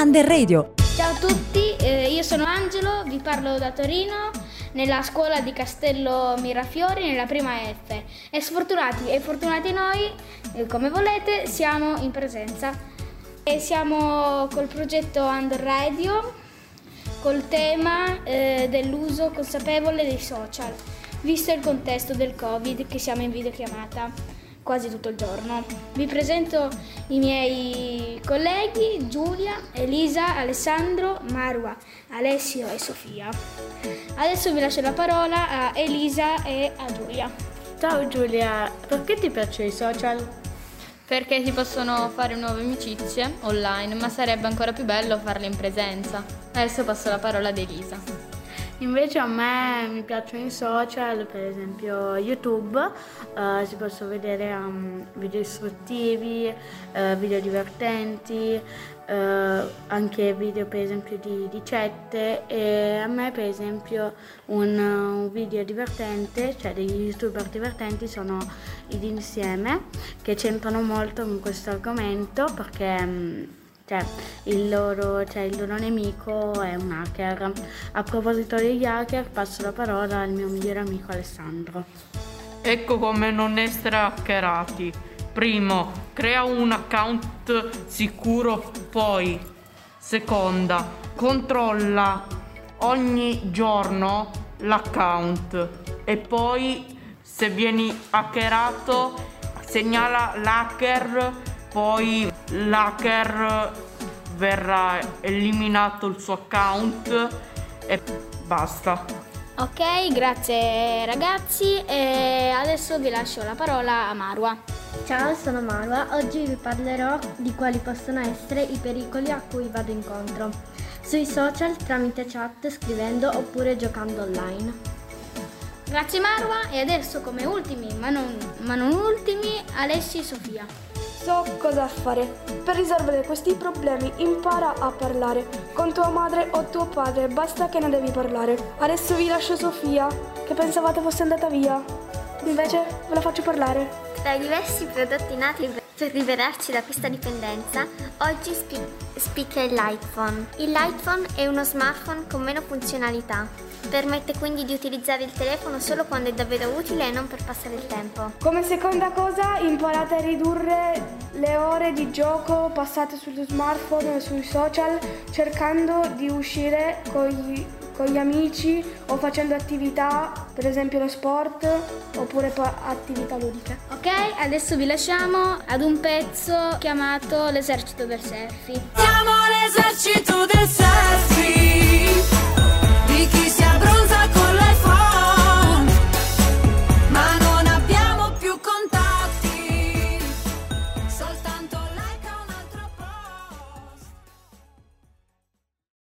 Under Radio. Ciao a tutti, eh, io sono Angelo, vi parlo da Torino, nella scuola di Castello Mirafiori, nella prima F. E sfortunati e fortunati noi, eh, come volete, siamo in presenza. E siamo col progetto Under Radio, col tema eh, dell'uso consapevole dei social, visto il contesto del Covid che siamo in videochiamata quasi tutto il giorno. Vi presento i miei colleghi Giulia, Elisa, Alessandro, Marwa, Alessio e Sofia. Adesso vi lascio la parola a Elisa e a Giulia. Ciao Giulia, perché ti piacciono i social? Perché si possono fare nuove amicizie online, ma sarebbe ancora più bello farle in presenza. Adesso passo la parola ad Elisa. Invece a me mi piacciono i social, per esempio YouTube, uh, si possono vedere um, video istruttivi, uh, video divertenti, uh, anche video per esempio di, chat. E a me per esempio un, un, video divertente, cioè degli youtuber divertenti sono i d'insieme che c'entrano molto con questo argomento perché... Um, cioè il, loro, cioè il loro nemico è un hacker. A proposito degli hacker passo la parola al mio migliore amico Alessandro. Ecco come non essere hackerati. Primo, crea un account sicuro, poi, seconda, controlla ogni giorno l'account e poi se vieni hackerato segnala l'hacker, poi l'hacker verrà eliminato il suo account e basta. Ok, grazie ragazzi e adesso vi lascio la parola a Marwa. Ciao, sono Marwa. Oggi vi parlerò di quali possono essere i pericoli a cui vado incontro sui social tramite chat, scrivendo oppure giocando online. Grazie Marwa e adesso come ultimi, ma non, ma non ultimi, Alessi e Sofia. So cosa fare. Per risolvere questi problemi impara a parlare con tua madre o tuo padre, basta che ne devi parlare. Adesso vi lascio Sofia, che pensavate fosse andata via. Invece ve la faccio parlare. Tra i diversi prodotti nati per liberarci da questa dipendenza, oggi spicca il l'iPhone. Il l'iPhone è uno smartphone con meno funzionalità. Permette quindi di utilizzare il telefono solo quando è davvero utile e non per passare il tempo. Come seconda cosa imparate a ridurre le ore di gioco passate sullo smartphone e sui social cercando di uscire con gli con gli amici o facendo attività, per esempio lo sport oppure attività ludiche. Ok, adesso vi lasciamo ad un pezzo chiamato L'esercito del selfie. Siamo l'esercito del selfie. Fique-se abrindo.